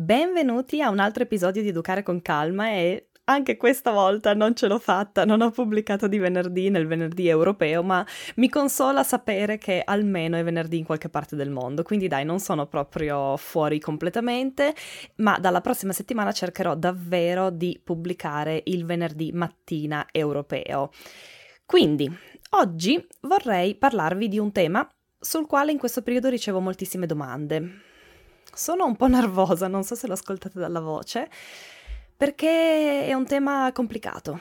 Benvenuti a un altro episodio di Educare con Calma e anche questa volta non ce l'ho fatta, non ho pubblicato di venerdì nel venerdì europeo, ma mi consola sapere che almeno è venerdì in qualche parte del mondo, quindi dai, non sono proprio fuori completamente, ma dalla prossima settimana cercherò davvero di pubblicare il venerdì mattina europeo. Quindi, oggi vorrei parlarvi di un tema sul quale in questo periodo ricevo moltissime domande sono un po' nervosa, non so se lo ascoltate dalla voce, perché è un tema complicato,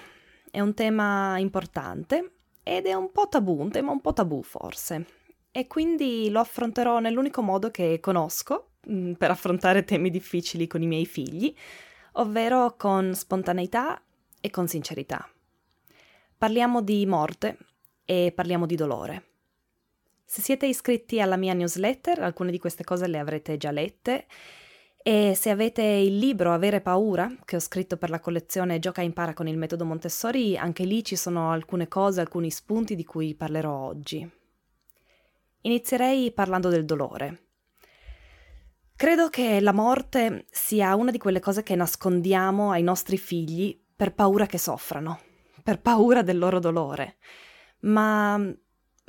è un tema importante ed è un po' tabù, un tema un po' tabù forse. E quindi lo affronterò nell'unico modo che conosco mm, per affrontare temi difficili con i miei figli, ovvero con spontaneità e con sincerità. Parliamo di morte e parliamo di dolore. Se siete iscritti alla mia newsletter, alcune di queste cose le avrete già lette. E se avete il libro Avere paura, che ho scritto per la collezione Gioca e impara con il metodo Montessori, anche lì ci sono alcune cose, alcuni spunti di cui parlerò oggi. Inizierei parlando del dolore. Credo che la morte sia una di quelle cose che nascondiamo ai nostri figli per paura che soffrano, per paura del loro dolore. Ma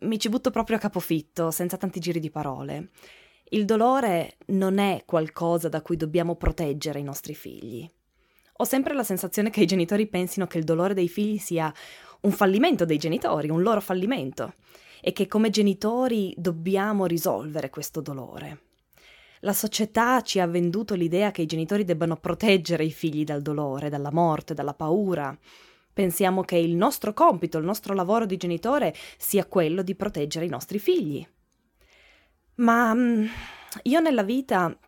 mi ci butto proprio a capofitto, senza tanti giri di parole. Il dolore non è qualcosa da cui dobbiamo proteggere i nostri figli. Ho sempre la sensazione che i genitori pensino che il dolore dei figli sia un fallimento dei genitori, un loro fallimento, e che come genitori dobbiamo risolvere questo dolore. La società ci ha venduto l'idea che i genitori debbano proteggere i figli dal dolore, dalla morte, dalla paura, Pensiamo che il nostro compito, il nostro lavoro di genitore sia quello di proteggere i nostri figli. Ma mm, io nella vita,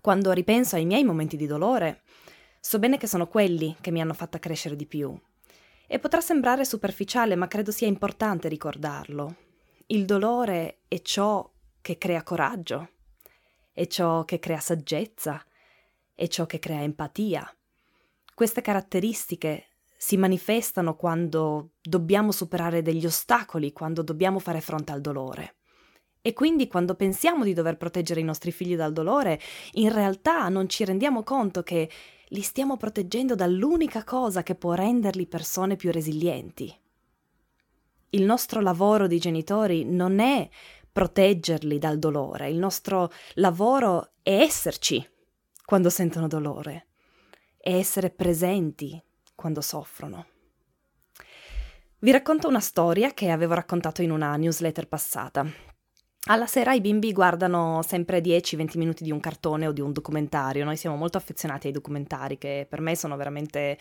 quando ripenso ai miei momenti di dolore, so bene che sono quelli che mi hanno fatta crescere di più. E potrà sembrare superficiale, ma credo sia importante ricordarlo. Il dolore è ciò che crea coraggio, è ciò che crea saggezza, è ciò che crea empatia. Queste caratteristiche si manifestano quando dobbiamo superare degli ostacoli, quando dobbiamo fare fronte al dolore. E quindi quando pensiamo di dover proteggere i nostri figli dal dolore, in realtà non ci rendiamo conto che li stiamo proteggendo dall'unica cosa che può renderli persone più resilienti. Il nostro lavoro di genitori non è proteggerli dal dolore, il nostro lavoro è esserci quando sentono dolore, è essere presenti quando soffrono. Vi racconto una storia che avevo raccontato in una newsletter passata. Alla sera i bimbi guardano sempre 10-20 minuti di un cartone o di un documentario. Noi siamo molto affezionati ai documentari che per me sono veramente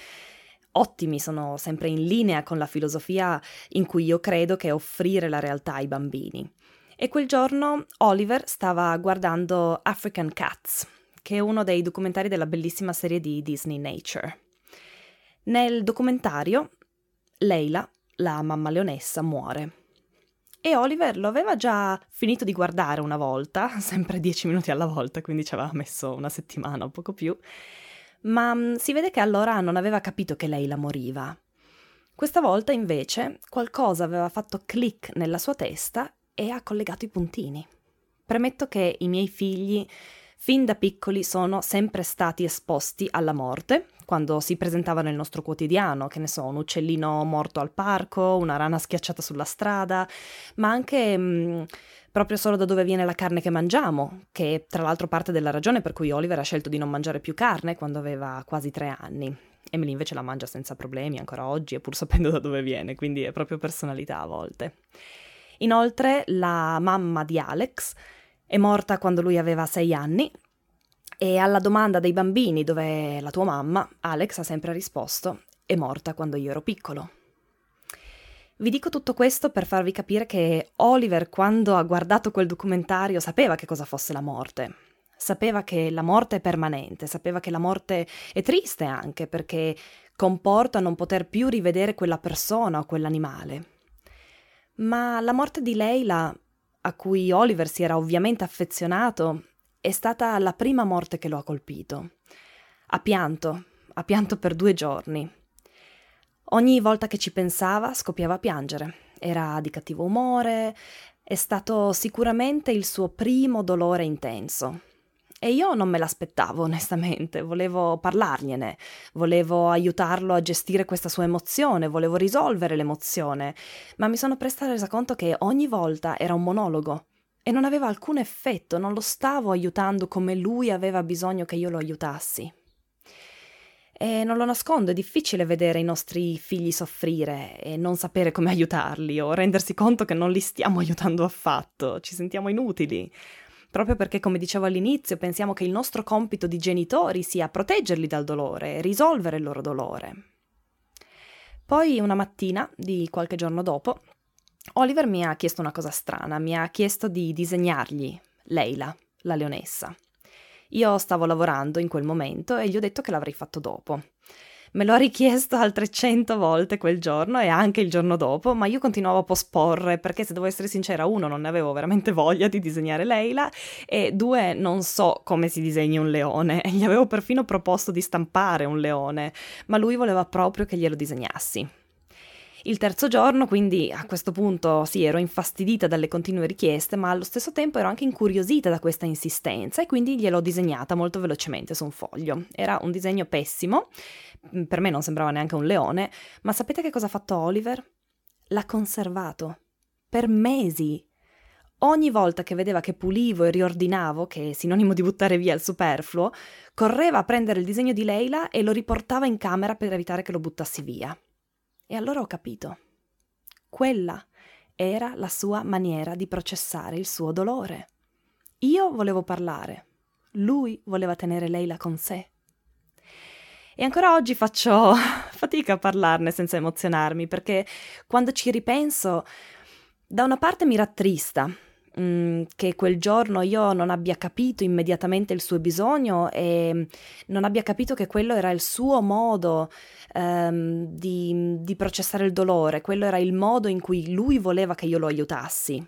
ottimi, sono sempre in linea con la filosofia in cui io credo che è offrire la realtà ai bambini. E quel giorno Oliver stava guardando African Cats, che è uno dei documentari della bellissima serie di Disney Nature. Nel documentario, Leila, la mamma leonessa, muore. E Oliver lo aveva già finito di guardare una volta, sempre dieci minuti alla volta, quindi ci aveva messo una settimana o poco più, ma mm, si vede che allora non aveva capito che Leila moriva. Questa volta invece qualcosa aveva fatto click nella sua testa e ha collegato i puntini. Premetto che i miei figli fin da piccoli sono sempre stati esposti alla morte, quando si presentava nel nostro quotidiano, che ne so, un uccellino morto al parco, una rana schiacciata sulla strada, ma anche mh, mm, proprio solo da dove viene la carne che mangiamo, che è tra l'altro parte della ragione per cui Oliver ha scelto di non mangiare più carne quando aveva quasi tre anni. Emily invece la mangia senza problemi ancora oggi, e pur sapendo da dove viene, quindi è proprio personalità a volte. Inoltre, la mamma di Alex è morta quando lui aveva sei anni e alla domanda dei bambini dove è la tua mamma, Alex ha sempre risposto è morta quando io ero piccolo. Vi dico tutto questo per farvi capire che Oliver, quando ha guardato quel documentario, sapeva che cosa fosse la morte. Sapeva che la morte è permanente, sapeva che la morte è triste anche perché comporta non poter più rivedere quella persona o quell'animale. Ma la morte di Leila, a cui Oliver si era ovviamente affezionato, è stata la prima morte che lo ha colpito. Ha pianto, ha pianto per due giorni. Ogni volta che ci pensava scoppiava a piangere. Era di cattivo umore, è stato sicuramente il suo primo dolore intenso. E io non me l'aspettavo, onestamente, volevo parlargliene, volevo aiutarlo a gestire questa sua emozione, volevo risolvere l'emozione, ma mi sono presto resa conto che ogni volta era un monologo. E non aveva alcun effetto, non lo stavo aiutando come lui aveva bisogno che io lo aiutassi. E non lo nascondo, è difficile vedere i nostri figli soffrire e non sapere come aiutarli o rendersi conto che non li stiamo aiutando affatto, ci sentiamo inutili proprio perché, come dicevo all'inizio, pensiamo che il nostro compito di genitori sia proteggerli dal dolore, risolvere il loro dolore. Poi una mattina, di qualche giorno dopo, Oliver mi ha chiesto una cosa strana, mi ha chiesto di disegnargli Leila, la leonessa. Io stavo lavorando in quel momento e gli ho detto che l'avrei fatto dopo. Me lo ha richiesto altre cento volte quel giorno e anche il giorno dopo, ma io continuavo a posporre perché se devo essere sincera, uno, non ne avevo veramente voglia di disegnare Leila e due, non so come si disegna un leone. Gli avevo perfino proposto di stampare un leone, ma lui voleva proprio che glielo disegnassi. Il terzo giorno, quindi a questo punto sì, ero infastidita dalle continue richieste, ma allo stesso tempo ero anche incuriosita da questa insistenza e quindi gliel'ho disegnata molto velocemente su un foglio. Era un disegno pessimo, mm, per me non sembrava neanche un leone, ma sapete che cosa ha fatto Oliver? L'ha conservato. Per mesi. Ogni volta che vedeva che pulivo e riordinavo, che è sinonimo di buttare via il superfluo, correva a prendere il disegno di Leila e lo riportava in camera per evitare che lo buttassi via. E allora ho capito. Quella era la sua maniera di processare il suo dolore. Io volevo parlare, lui voleva tenere Leila con sé. E ancora oggi faccio fatica a parlarne senza emozionarmi, perché quando ci ripenso, da una parte mi rattrista Mm, che quel giorno io non abbia capito immediatamente il suo bisogno e non abbia capito che quello era il suo modo um, di, di processare il dolore, quello era il modo in cui lui voleva che io lo aiutassi.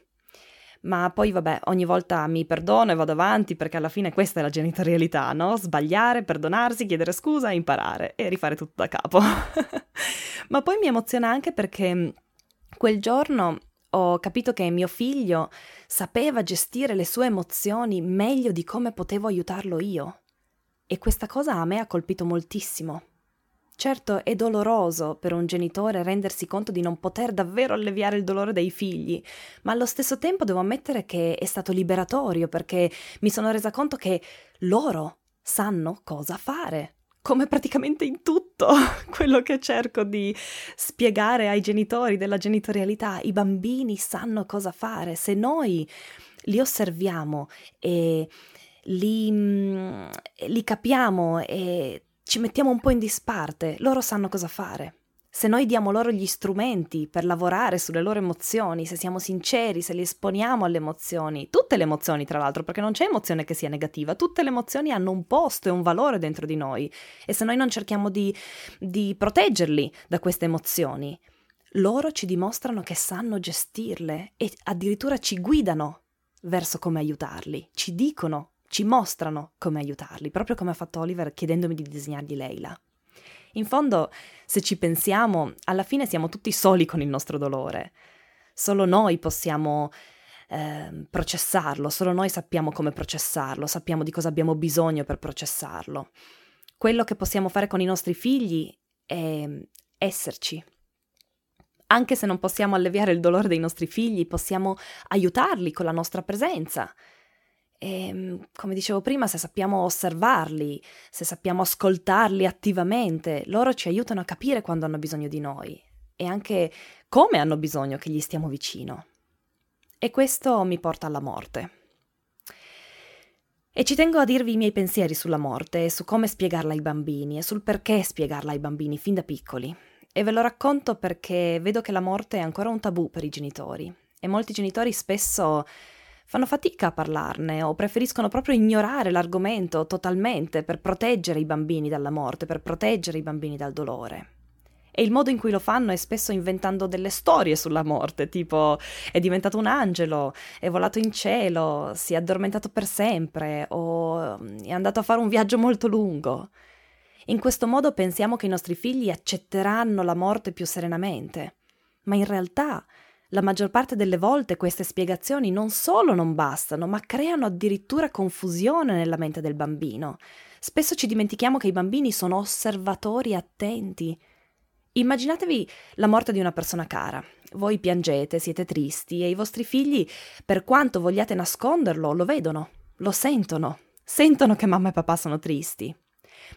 Ma poi vabbè, ogni volta mi perdono e vado avanti perché alla fine questa è la genitorialità, no? Sbagliare, perdonarsi, chiedere scusa, imparare e rifare tutto da capo. Ma poi mi emoziona anche perché quel giorno ho capito che mio figlio sapeva gestire le sue emozioni meglio di come potevo aiutarlo io. E questa cosa a me ha colpito moltissimo. Certo, è doloroso per un genitore rendersi conto di non poter davvero alleviare il dolore dei figli, ma allo stesso tempo devo ammettere che è stato liberatorio perché mi sono resa conto che loro sanno cosa fare come praticamente in tutto quello che cerco di spiegare ai genitori della genitorialità. I bambini sanno cosa fare. Se noi li osserviamo e li, mm, li capiamo e ci mettiamo un po' in disparte, loro sanno cosa fare se noi diamo loro gli strumenti per lavorare sulle loro emozioni, se siamo sinceri, se li esponiamo alle emozioni, tutte le emozioni tra l'altro, perché non c'è emozione che sia negativa, tutte le emozioni hanno un posto e un valore dentro di noi e se noi non cerchiamo di, di proteggerli da queste emozioni, loro ci dimostrano che sanno gestirle e addirittura ci guidano verso come aiutarli, ci dicono, ci mostrano come aiutarli, proprio come ha fatto Oliver chiedendomi di disegnargli Leila. In fondo, se ci pensiamo, alla fine siamo tutti soli con il nostro dolore. Solo noi possiamo eh, processarlo, solo noi sappiamo come processarlo, sappiamo di cosa abbiamo bisogno per processarlo. Quello che possiamo fare con i nostri figli è esserci. Anche se non possiamo alleviare il dolore dei nostri figli, possiamo aiutarli con la nostra presenza, e, ehm, come dicevo prima, se sappiamo osservarli, se sappiamo ascoltarli attivamente, loro ci aiutano a capire quando hanno bisogno di noi e anche come hanno bisogno che gli stiamo vicino. E questo mi porta alla morte. E ci tengo a dirvi i miei pensieri sulla morte e su come spiegarla ai bambini e sul perché spiegarla ai bambini fin da piccoli. E ve lo racconto perché vedo che la morte è ancora un tabù per i genitori e molti genitori spesso fanno fatica a parlarne o preferiscono proprio ignorare l'argomento totalmente per proteggere i bambini dalla morte, per proteggere i bambini dal dolore. E il modo in cui lo fanno è spesso inventando delle storie sulla morte, tipo è diventato un angelo, è volato in cielo, si è addormentato per sempre o mm, è andato a fare un viaggio molto lungo. In questo modo pensiamo che i nostri figli accetteranno la morte più serenamente, ma in realtà La maggior parte delle volte queste spiegazioni non solo non bastano, ma creano addirittura confusione nella mente del bambino. Spesso ci dimentichiamo che i bambini sono osservatori attenti. Immaginatevi la morte di una persona cara. Voi piangete, siete tristi e i vostri figli, per quanto vogliate nasconderlo, lo vedono, lo sentono, sentono che mamma e papà sono tristi.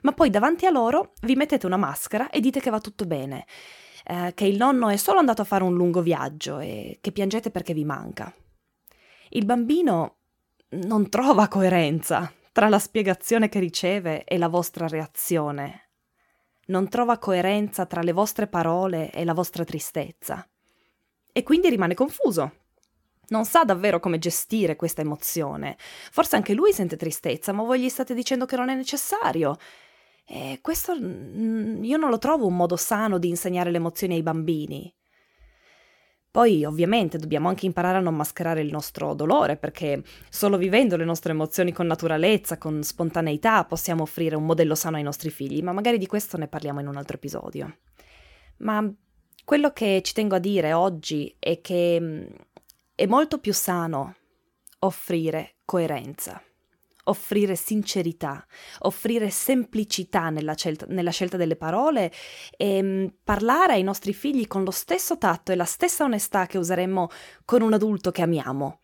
Ma poi davanti a loro vi mettete una maschera e dite che va tutto bene eh, che il nonno è solo andato a fare un lungo viaggio e che piangete perché vi manca. Il bambino non trova coerenza tra la spiegazione che riceve e la vostra reazione. Non trova coerenza tra le vostre parole e la vostra tristezza. E quindi rimane confuso. Non sa davvero come gestire questa emozione. Forse anche lui sente tristezza, ma voi gli state dicendo che non è necessario e questo io non lo trovo un modo sano di insegnare le emozioni ai bambini. Poi ovviamente dobbiamo anche imparare a non mascherare il nostro dolore, perché solo vivendo le nostre emozioni con naturalezza, con spontaneità, possiamo offrire un modello sano ai nostri figli, ma magari di questo ne parliamo in un altro episodio. Ma quello che ci tengo a dire oggi è che mm, è molto più sano offrire coerenza offrire sincerità, offrire semplicità nella scelta, nella scelta delle parole e mm, parlare ai nostri figli con lo stesso tatto e la stessa onestà che useremmo con un adulto che amiamo.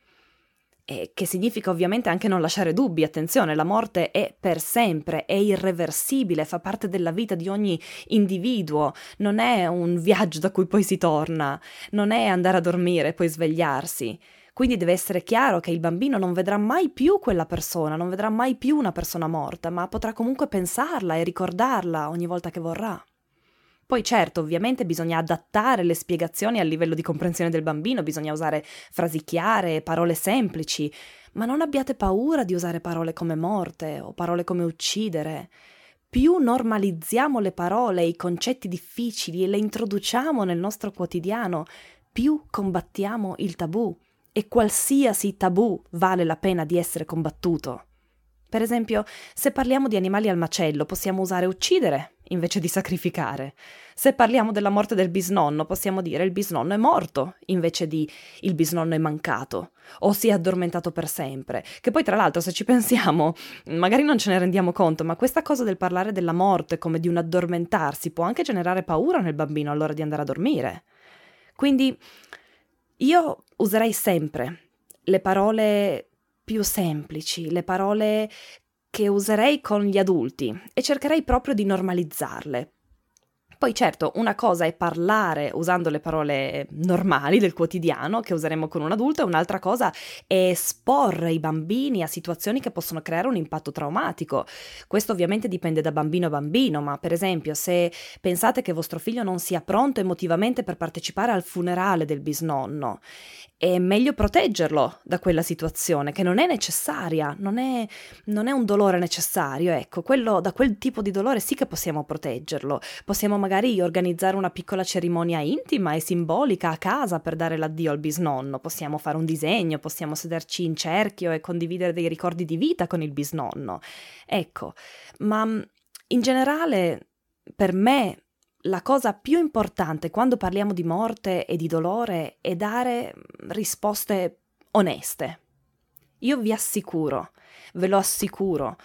E che significa ovviamente anche non lasciare dubbi, attenzione, la morte è per sempre, è irreversibile, fa parte della vita di ogni individuo, non è un viaggio da cui poi si torna, non è andare a dormire e poi svegliarsi. Quindi deve essere chiaro che il bambino non vedrà mai più quella persona, non vedrà mai più una persona morta, ma potrà comunque pensarla e ricordarla ogni volta che vorrà. Poi certo, ovviamente bisogna adattare le spiegazioni al livello di comprensione del bambino, bisogna usare frasi chiare, parole semplici, ma non abbiate paura di usare parole come morte o parole come uccidere. Più normalizziamo le parole, i concetti difficili e le introduciamo nel nostro quotidiano, più combattiamo il tabù e qualsiasi tabù vale la pena di essere combattuto. Per esempio, se parliamo di animali al macello, possiamo usare uccidere invece di sacrificare. Se parliamo della morte del bisnonno, possiamo dire il bisnonno è morto invece di il bisnonno è mancato o si è addormentato per sempre. Che poi, tra l'altro, se ci pensiamo, magari non ce ne rendiamo conto, ma questa cosa del parlare della morte come di un addormentarsi può anche generare paura nel bambino all'ora di andare a dormire. Quindi io userei sempre le parole più semplici, le parole che userei con gli adulti e cercherei proprio di normalizzarle. Poi certo, una cosa è parlare usando le parole normali del quotidiano che useremo con un adulto e un'altra cosa è esporre i bambini a situazioni che possono creare un impatto traumatico. Questo ovviamente dipende da bambino a bambino, ma per esempio se pensate che vostro figlio non sia pronto emotivamente per partecipare al funerale del bisnonno è meglio proteggerlo da quella situazione che non è necessaria, non è, non è, un dolore necessario, ecco, quello, da quel tipo di dolore sì che possiamo proteggerlo, possiamo magari organizzare una piccola cerimonia intima e simbolica a casa per dare l'addio al bisnonno, possiamo fare un disegno, possiamo sederci in cerchio e condividere dei ricordi di vita con il bisnonno, ecco, ma in generale per me la cosa più importante quando parliamo di morte e di dolore è dare risposte oneste. Io vi assicuro, ve lo assicuro,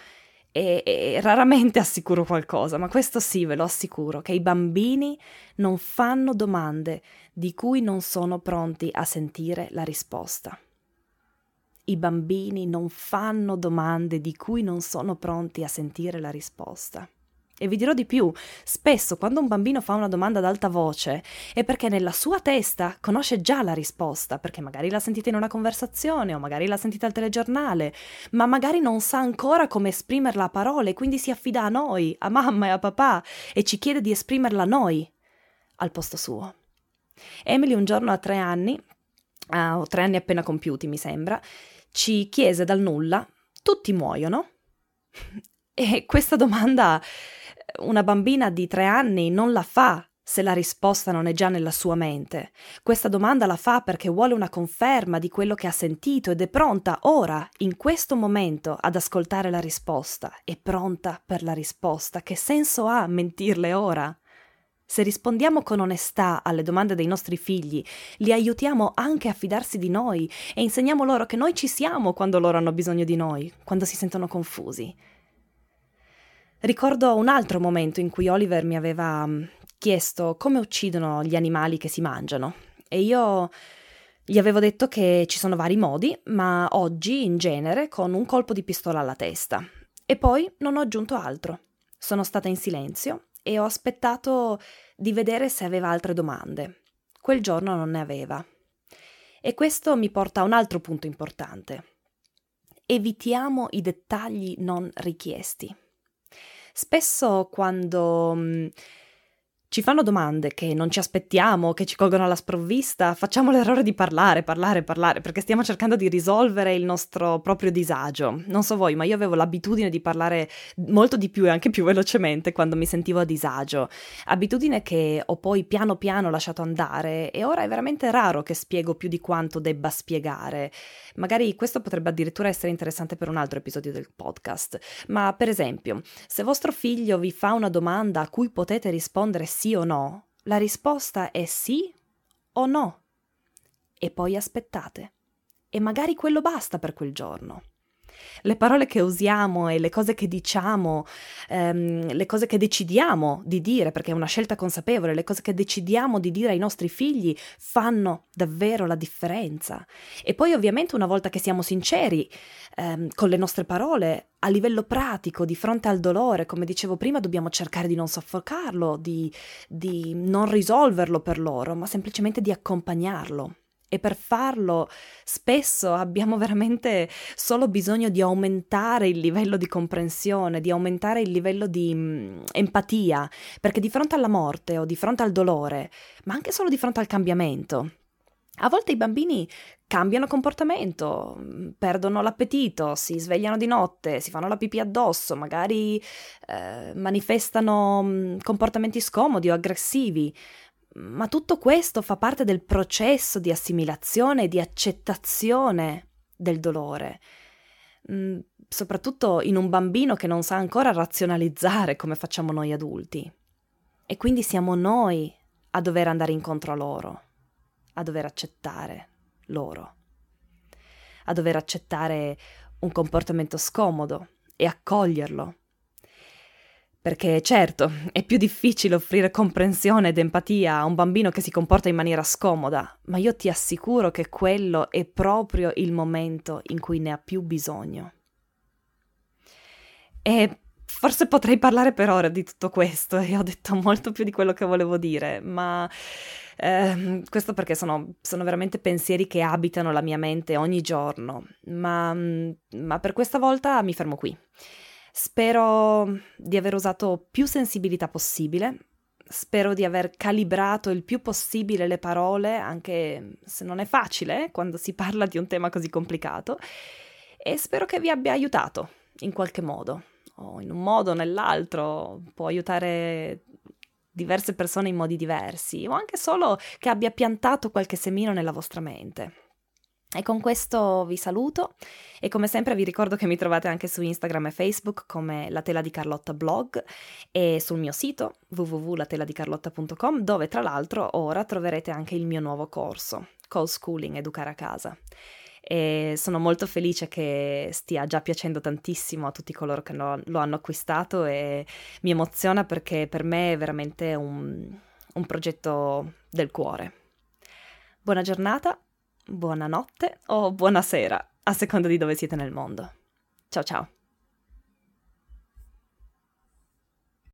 e, e, raramente assicuro qualcosa, ma questo sì, ve lo assicuro, che i bambini non fanno domande di cui non sono pronti a sentire la risposta. I bambini non fanno domande di cui non sono pronti a sentire la risposta. E vi dirò di più, spesso quando un bambino fa una domanda ad alta voce è perché nella sua testa conosce già la risposta, perché magari l'ha sentita in una conversazione o magari l'ha sentita al telegiornale, ma magari non sa ancora come esprimerla a parole, quindi si affida a noi, a mamma e a papà, e ci chiede di esprimerla noi, al posto suo. Emily un giorno a tre anni, uh, tre anni appena compiuti mi sembra, ci chiese dal nulla, tutti muoiono? E questa domanda una bambina di tre anni non la fa se la risposta non è già nella sua mente. Questa domanda la fa perché vuole una conferma di quello che ha sentito ed è pronta ora, in questo momento, ad ascoltare la risposta. È pronta per la risposta. Che senso ha mentirle ora? Se rispondiamo con onestà alle domande dei nostri figli, li aiutiamo anche a fidarsi di noi e insegniamo loro che noi ci siamo quando loro hanno bisogno di noi, quando si sentono confusi. Ricordo un altro momento in cui Oliver mi aveva mm, chiesto come uccidono gli animali che si mangiano e io gli avevo detto che ci sono vari modi, ma oggi in genere con un colpo di pistola alla testa. E poi non ho aggiunto altro. Sono stata in silenzio e ho aspettato di vedere se aveva altre domande. Quel giorno non ne aveva. E questo mi porta a un altro punto importante. Evitiamo i dettagli non richiesti. Spesso quando mm, ci fanno domande che non ci aspettiamo, che ci colgono alla sprovvista, facciamo l'errore di parlare, parlare, parlare, perché stiamo cercando di risolvere il nostro proprio disagio. Non so voi, ma io avevo l'abitudine di parlare molto di più e anche più velocemente quando mi sentivo a disagio. Abitudine che ho poi piano piano lasciato andare e ora è veramente raro che spiego più di quanto debba spiegare. Magari questo potrebbe addirittura essere interessante per un altro episodio del podcast. Ma per esempio, se vostro figlio vi fa una domanda a cui potete rispondere sì o no, la risposta è sì o no. E poi aspettate. E magari quello basta per quel giorno. Le parole che usiamo e le cose che diciamo, ehm, le cose che decidiamo di dire, perché è una scelta consapevole, le cose che decidiamo di dire ai nostri figli fanno davvero la differenza. E poi ovviamente una volta che siamo sinceri ehm, con le nostre parole, a livello pratico, di fronte al dolore, come dicevo prima, dobbiamo cercare di non soffocarlo, di, di non risolverlo per loro, ma semplicemente di accompagnarlo. E per farlo spesso abbiamo veramente solo bisogno di aumentare il livello di comprensione, di aumentare il livello di mh, empatia, perché di fronte alla morte o di fronte al dolore, ma anche solo di fronte al cambiamento, a volte i bambini cambiano comportamento, perdono l'appetito, si svegliano di notte, si fanno la pipì addosso, magari eh, manifestano comportamenti scomodi o aggressivi. Ma tutto questo fa parte del processo di assimilazione e di accettazione del dolore, mm, soprattutto in un bambino che non sa ancora razionalizzare come facciamo noi adulti. E quindi siamo noi a dover andare incontro a loro, a dover accettare loro, a dover accettare un comportamento scomodo e accoglierlo perché certo, è più difficile offrire comprensione ed empatia a un bambino che si comporta in maniera scomoda, ma io ti assicuro che quello è proprio il momento in cui ne ha più bisogno. E forse potrei parlare per ore di tutto questo e ho detto molto più di quello che volevo dire, ma eh, questo perché sono, sono, veramente pensieri che abitano la mia mente ogni giorno, ma, ma per questa volta mi fermo qui. Spero di aver usato più sensibilità possibile, spero di aver calibrato il più possibile le parole, anche se non è facile eh, quando si parla di un tema così complicato, e spero che vi abbia aiutato in qualche modo, o in un modo o nell'altro, può aiutare diverse persone in modi diversi, o anche solo che abbia piantato qualche semino nella vostra mente. E con questo vi saluto e come sempre vi ricordo che mi trovate anche su Instagram e Facebook come La Tela di Carlotta blog e sul mio sito www.lateladicarlotta.com dove tra l'altro ora troverete anche il mio nuovo corso, Call Schooling Educare a casa. E sono molto felice che stia già piacendo tantissimo a tutti coloro che lo, lo hanno acquistato e mi emoziona perché per me è veramente un, un progetto del cuore. Buona giornata buonanotte o buonasera, a seconda di dove siete nel mondo. Ciao ciao.